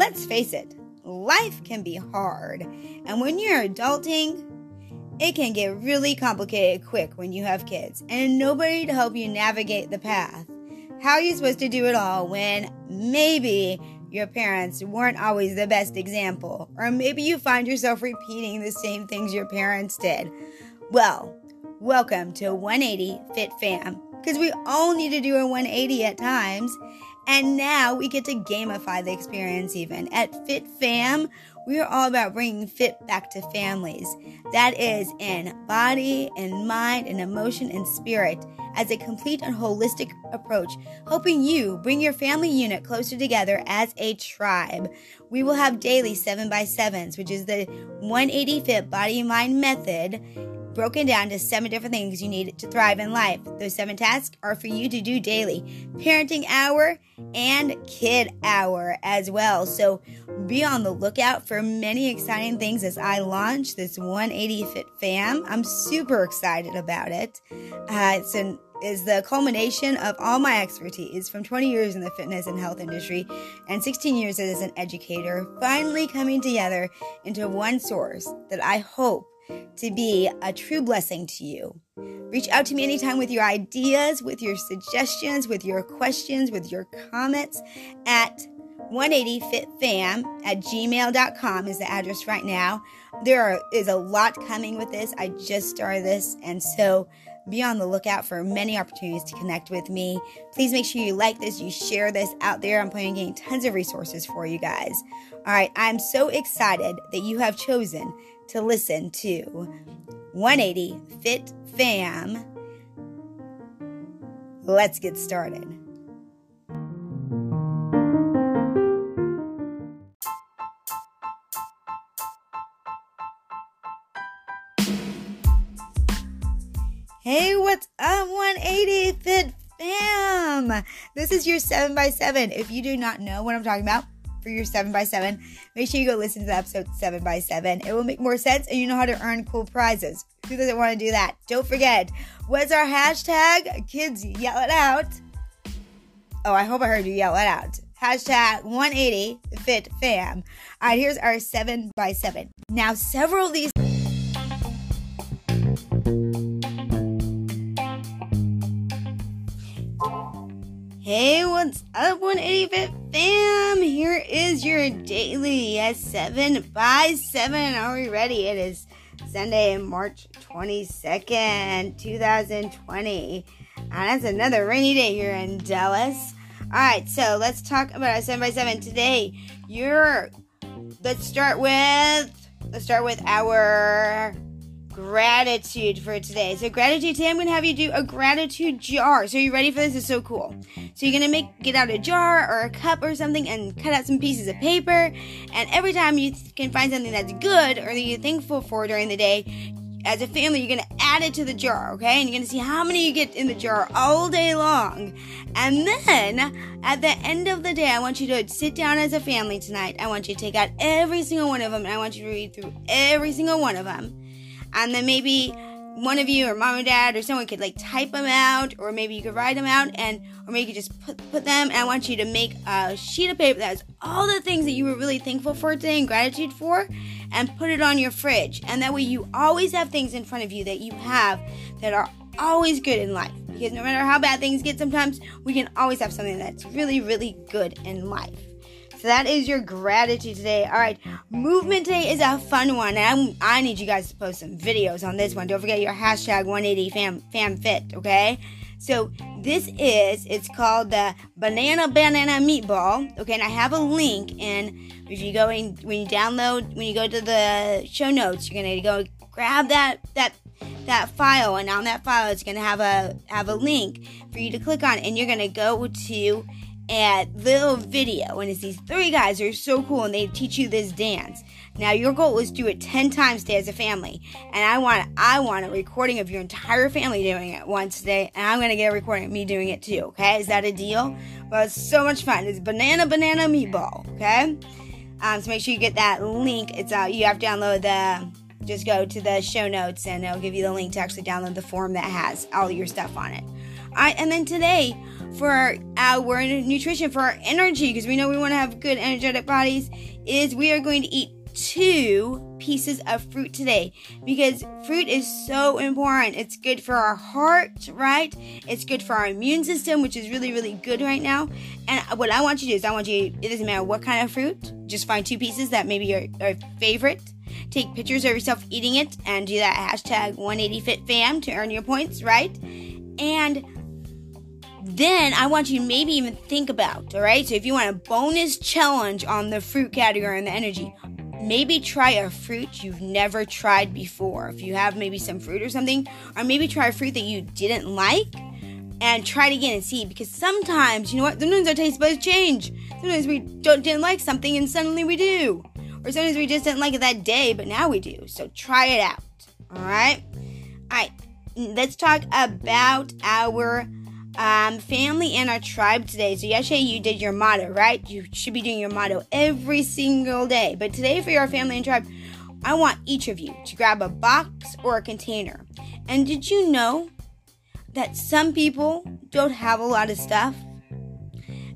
let's face it, life can be hard. And when you're adulting, it can get really complicated quick when you have kids and nobody to help you navigate the path. How are you supposed to do it all when maybe your parents weren't always the best example, or maybe you find yourself repeating the same things your parents did? Well, welcome to 180 Fit Fam, because we all need to do a 180 at times. And now we get to gamify the experience even. At Fit Fam, we are all about bringing fit back to families. That is in body and mind and emotion and spirit as a complete and holistic approach, helping you bring your family unit closer together as a tribe. We will have daily 7x7s, which is the 180 Fit Body Mind method broken down to seven different things you need to thrive in life. Those seven tasks are for you to do daily parenting hour and kid hour as well. So be on the lookout for many exciting things as I launch this 180 Fit Fam. I'm super excited about it. Uh, it's an is the culmination of all my expertise from 20 years in the fitness and health industry and 16 years as an educator, finally coming together into one source that I hope to be a true blessing to you. Reach out to me anytime with your ideas, with your suggestions, with your questions, with your comments at 180fitfam at gmail.com is the address right now. There are, is a lot coming with this. I just started this, and so be on the lookout for many opportunities to connect with me. Please make sure you like this, you share this out there. I'm planning on getting tons of resources for you guys. All right, I'm so excited that you have chosen to listen to 180 Fit Fam. Let's get started. Hey, what's up, 180 Fit Fam? This is your 7x7. If you do not know what I'm talking about, for your 7x7, make sure you go listen to the episode 7x7. It will make more sense and you know how to earn cool prizes. Who doesn't want to do that? Don't forget, what's our hashtag? Kids, yell it out. Oh, I hope I heard you yell it out. Hashtag 180 Fit Fam. All right, here's our 7x7. Now, several of these. Hey, what's up, 180 Fit fam? Here is your daily at 7 by 7. Are we ready? It is Sunday, March 22nd, 2020. And that's another rainy day here in Dallas. Alright, so let's talk about our 7 by 7 today. You're. Let's start with. Let's start with our gratitude for today. So gratitude today, I'm gonna have you do a gratitude jar. So you ready for this? It's so cool. So you're gonna make get out a jar or a cup or something and cut out some pieces of paper. And every time you can find something that's good or that you're thankful for during the day, as a family, you're gonna add it to the jar, okay? And you're gonna see how many you get in the jar all day long. And then at the end of the day, I want you to sit down as a family tonight. I want you to take out every single one of them and I want you to read through every single one of them and then maybe one of you or mom or dad or someone could like type them out or maybe you could write them out and or maybe you just put, put them. And i want you to make a sheet of paper that has all the things that you were really thankful for today and gratitude for and put it on your fridge. And that way you always have things in front of you that you have that are always good in life. Because no matter how bad things get sometimes we can always have something that's really really good in life so that is your gratitude today. All right, movement day is a fun one, and I'm, i need you guys to post some videos on this one. Don't forget your hashtag 180 fam famfit. Okay. So this is it's called the banana banana meatball. Okay, and I have a link, and if you go in when you download when you go to the show notes, you're gonna go grab that that that file, and on that file it's gonna have a have a link for you to click on, and you're gonna go to and little video and it's these three guys who are so cool and they teach you this dance. Now your goal is do it 10 times today as a family and i want i want a recording of your entire family doing it once today and i'm to get a recording of me doing it too okay? Is that a deal? Well it's so much fun. It's banana banana meatball okay? Um, so make sure you get that link. It's uh, you have to download the just go to the show notes and it'll give you the link to actually download the form that has all your stuff on it Alright, and then today, for our, uh, our nutrition, for our energy, because we know we want to have good energetic bodies, is we are going to eat two pieces of fruit today because fruit is so important. It's good for our heart, right? It's good for our immune system, which is really, really good right now. And what I want you to do is I want you, it doesn't matter what kind of fruit, just find two pieces that maybe are your favorite. Take pictures of yourself eating it and do that hashtag 180FitFam to earn your points, right? And then I want you to maybe even think about, all right? So if you want a bonus challenge on the fruit category and the energy, maybe try a fruit you've never tried before. If you have maybe some fruit or something, or maybe try a fruit that you didn't like and try it again and see because sometimes, you know what, sometimes our taste buds change. Sometimes we don't didn't like something and suddenly we do. Or sometimes we just didn't like it that day, but now we do. So try it out. Alright? Alright. Let's talk about our um, family and our tribe today. So yesterday you did your motto, right? You should be doing your motto every single day. But today for your family and tribe, I want each of you to grab a box or a container. And did you know that some people don't have a lot of stuff?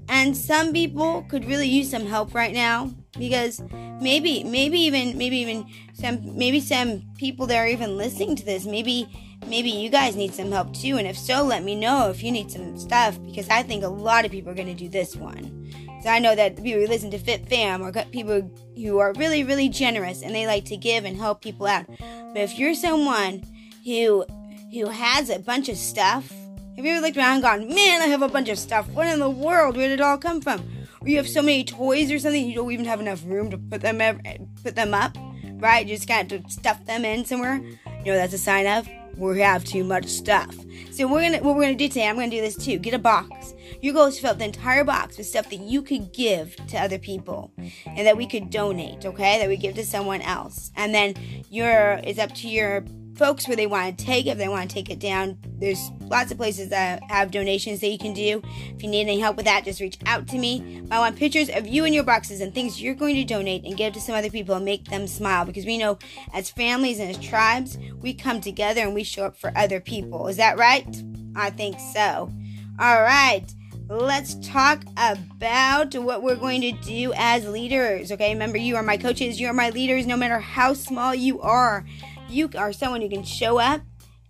And some people could really use some help right now because maybe maybe even maybe even some maybe some people that are even listening to this maybe maybe you guys need some help too. And if so, let me know if you need some stuff because I think a lot of people are going to do this one. So I know that people who listen to Fit Fam are people who are really, really generous and they like to give and help people out. But if you're someone who who has a bunch of stuff, have you ever looked around and gone, man, I have a bunch of stuff. What in the world? Where did it all come from? Or you have so many toys or something, you don't even have enough room to put them ever, put them up, right? You just got to stuff them in somewhere. You know that's a sign of we have too much stuff. So we're gonna what we're gonna do today, I'm gonna do this too. Get a box. Your goal is to fill up the entire box with stuff that you could give to other people and that we could donate, okay? That we give to someone else. And then your it's up to your folks where they want to take it, if they want to take it down. There's lots of places that have donations that you can do. If you need any help with that, just reach out to me. But I want pictures of you and your boxes and things you're going to donate and give to some other people and make them smile because we know as families and as tribes, we come together and we show up for other people. Is that right? I think so. All right let's talk about what we're going to do as leaders. Okay, remember, you are my coaches, you are my leaders, no matter how small you are you are someone who can show up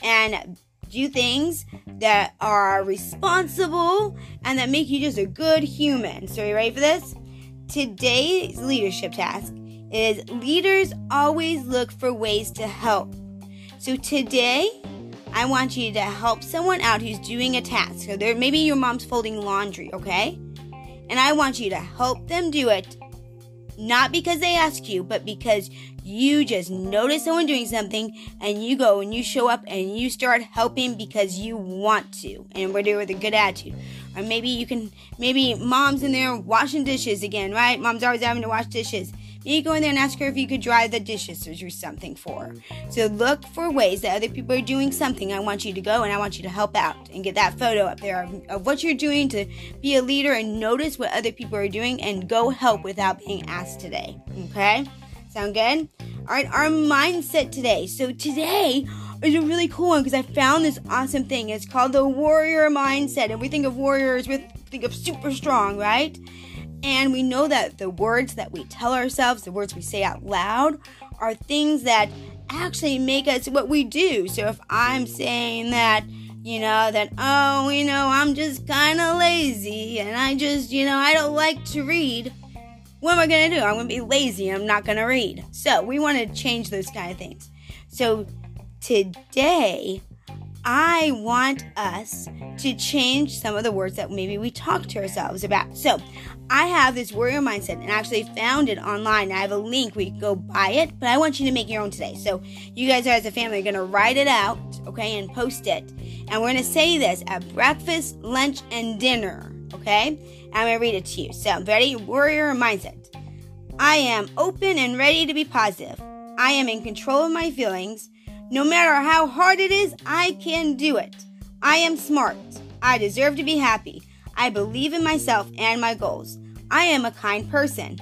and do things that are responsible and that make you just a good human. So, are you ready for this? Today's leadership task is leaders always look for ways to help. So, today, I want you to help someone out who's doing a task. So, there, maybe your mom's folding laundry, okay? And I want you to help them do it not because they ask you, but because you just notice someone doing something and you go and you show up and you start helping because you want to and we're doing with a good attitude. Or maybe you can, maybe mom's in there washing dishes again, right? Mom's always having to wash dishes. Maybe go in there and ask her if you could dry the dishes or do something for her. So look for ways that other people are doing something. I want you to go and I want you to help out and get that photo up there of, of what you're doing to be a leader and notice what other people are doing and go help without being asked today. Okay? Sound good? All right, our mindset today. So today is a really cool one because I found this awesome thing. It's called the warrior mindset. And we think of warriors, we think of super strong, right? And we know that the words that we tell ourselves, the words we say out loud, are things that actually make us what we do. So if I'm saying that, you know, that, oh, you know, I'm just kind of lazy and I just, you know, I don't like to read what am I going to do? I'm going to be lazy. I'm not going to read. So we want to change those kind of things. So today, I want us to change some of the words that maybe we talk to ourselves about. So I have this warrior mindset and actually found it online. I have a link where you can go buy it, but I want you to make your own today. So you guys as a family are going to write it out, okay, and post it. And we're going to say this at breakfast, lunch, and dinner, okay? I'm going to read it to you. So, ready? Warrior mindset. I am open and ready to be positive. I am in control of my feelings. No matter how hard it is, I can do it. I am smart. I deserve to be happy. I believe in myself and my goals. I am a kind person.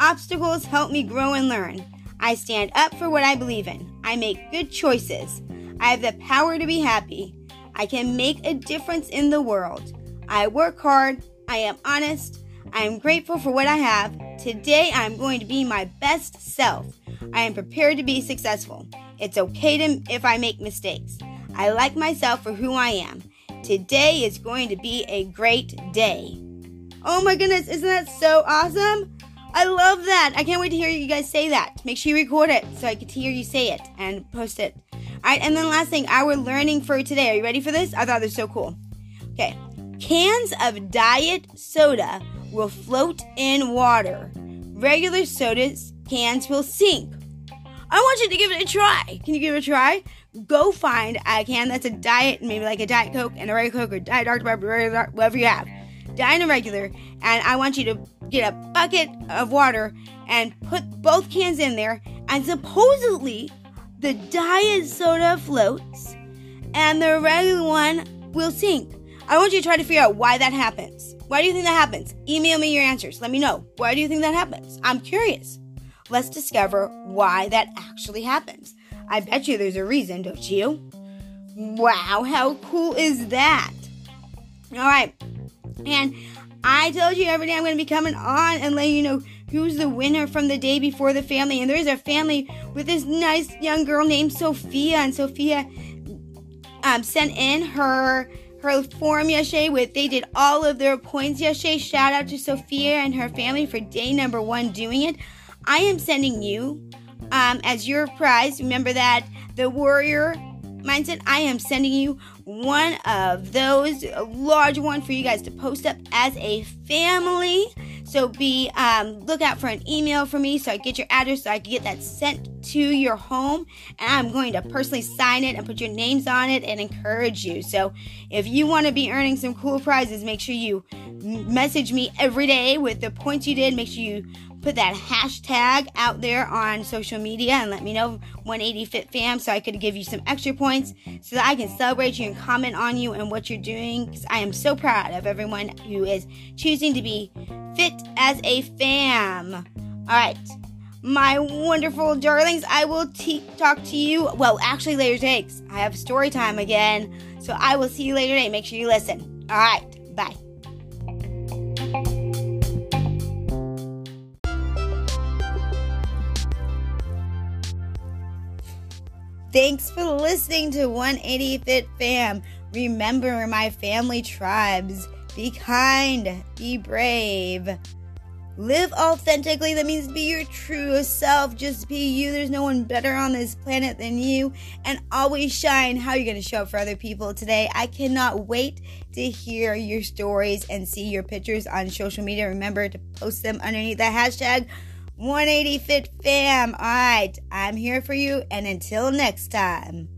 Obstacles help me grow and learn. I stand up for what I believe in. I make good choices. I have the power to be happy. I can make a difference in the world. I work hard. I am honest. I am grateful for what I have. Today, I am going to be my best self. I am prepared to be successful. It's okay to, if I make mistakes. I like myself for who I am. Today is going to be a great day. Oh my goodness, isn't that so awesome? I love that. I can't wait to hear you guys say that. Make sure you record it so I can hear you say it and post it. All right, and then last thing, our learning for today. Are you ready for this? I thought this was so cool. Okay, cans of diet soda will float in water. Regular soda cans will sink. I want you to give it a try. Can you give it a try? Go find a can that's a diet, maybe like a Diet Coke and a regular Coke or Diet Dr. Pepper, whatever you have. Diet and regular, and I want you to get a bucket of water and put both cans in there, and supposedly the diet soda floats and the regular one will sink. I want you to try to figure out why that happens. Why do you think that happens? Email me your answers. Let me know. Why do you think that happens? I'm curious. Let's discover why that actually happens. I bet you there's a reason, don't you? Wow, how cool is that? All right. And I told you every day I'm going to be coming on and letting you know who's the winner from the day before the family. And there's a family with this nice young girl named Sophia. And Sophia um, sent in her her form yesterday with they did all of their points yesterday. Shout out to Sophia and her family for day number one doing it. I am sending you um, as your prize. Remember that the warrior mindset. I am sending you one of those, a large one for you guys to post up as a family. So be um, look out for an email from me so I get your address so I can get that sent to your home. And I'm going to personally sign it and put your names on it and encourage you. So if you want to be earning some cool prizes, make sure you message me every day with the points you did. Make sure you put that hashtag out there on social media and let me know 180fit fam so I could give you some extra points so that I can celebrate you and comment on you and what you're doing because I am so proud of everyone who is choosing to be fit as a fam. All right. My wonderful darlings, I will te- talk to you. Well, actually, later takes. I have story time again. So I will see you later today. Make sure you listen. All right. Bye. Thanks for listening to 180 Fit Fam. Remember my family tribes. Be kind, be brave. Live authentically. That means be your true self. Just be you. There's no one better on this planet than you. And always shine. How you going to show up for other people today? I cannot wait to hear your stories and see your pictures on social media. Remember to post them underneath the hashtag 180 Fit Fam. All right, I'm here for you, and until next time.